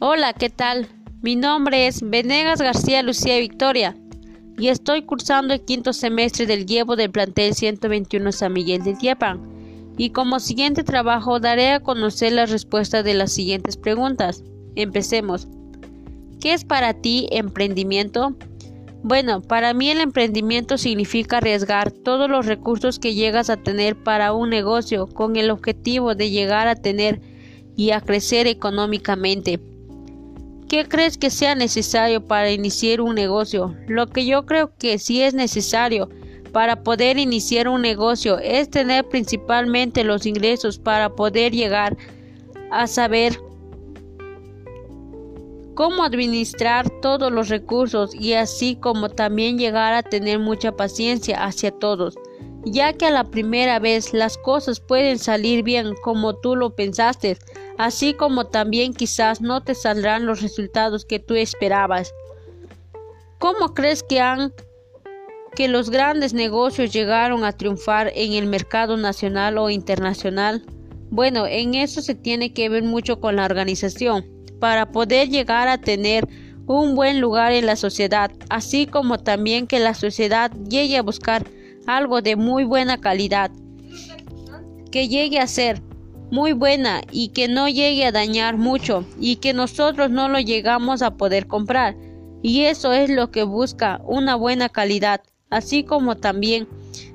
Hola, ¿qué tal? Mi nombre es Venegas García Lucía Victoria y estoy cursando el quinto semestre del llevo del plantel 121 San Miguel de Tiepan. Y como siguiente trabajo daré a conocer las respuestas de las siguientes preguntas. Empecemos. ¿Qué es para ti emprendimiento? Bueno, para mí el emprendimiento significa arriesgar todos los recursos que llegas a tener para un negocio con el objetivo de llegar a tener y a crecer económicamente. ¿Qué crees que sea necesario para iniciar un negocio? Lo que yo creo que sí es necesario para poder iniciar un negocio es tener principalmente los ingresos para poder llegar a saber cómo administrar todos los recursos y así como también llegar a tener mucha paciencia hacia todos, ya que a la primera vez las cosas pueden salir bien como tú lo pensaste, así como también quizás no te saldrán los resultados que tú esperabas. ¿Cómo crees que han que los grandes negocios llegaron a triunfar en el mercado nacional o internacional? Bueno, en eso se tiene que ver mucho con la organización, para poder llegar a tener un buen lugar en la sociedad, así como también que la sociedad llegue a buscar algo de muy buena calidad, que llegue a ser muy buena y que no llegue a dañar mucho y que nosotros no lo llegamos a poder comprar. Y eso es lo que busca una buena calidad, así como también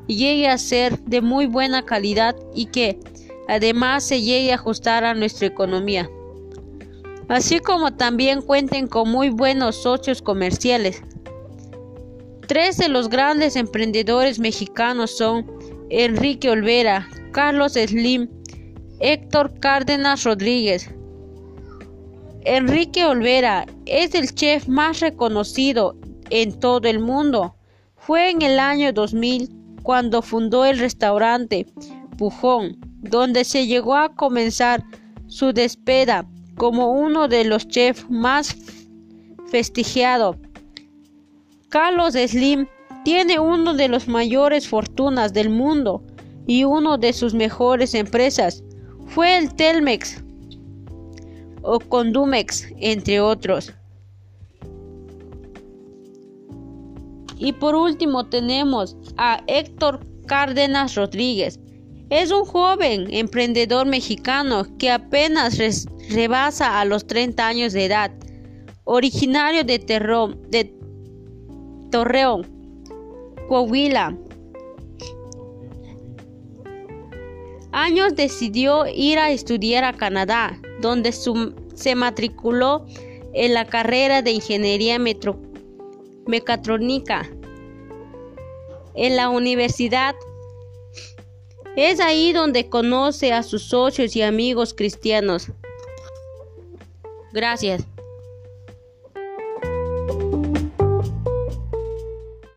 llegue a ser de muy buena calidad y que además se llegue a ajustar a nuestra economía. Así como también cuenten con muy buenos socios comerciales. Tres de los grandes emprendedores mexicanos son Enrique Olvera, Carlos Slim, Héctor Cárdenas Rodríguez. Enrique Olvera es el chef más reconocido en todo el mundo. Fue en el año 2000 cuando fundó el restaurante Pujón, donde se llegó a comenzar su despeda como uno de los chefs más festejado. Carlos Slim tiene uno de los mayores fortunas del mundo y una de sus mejores empresas fue el Telmex o Condumex, entre otros. Y por último tenemos a Héctor Cárdenas Rodríguez. Es un joven emprendedor mexicano que apenas rebasa a los 30 años de edad, originario de, de Torreón, Coahuila, años decidió ir a estudiar a Canadá, donde se matriculó en la carrera de ingeniería mecatrónica en la universidad. Es ahí donde conoce a sus socios y amigos cristianos. Gracias.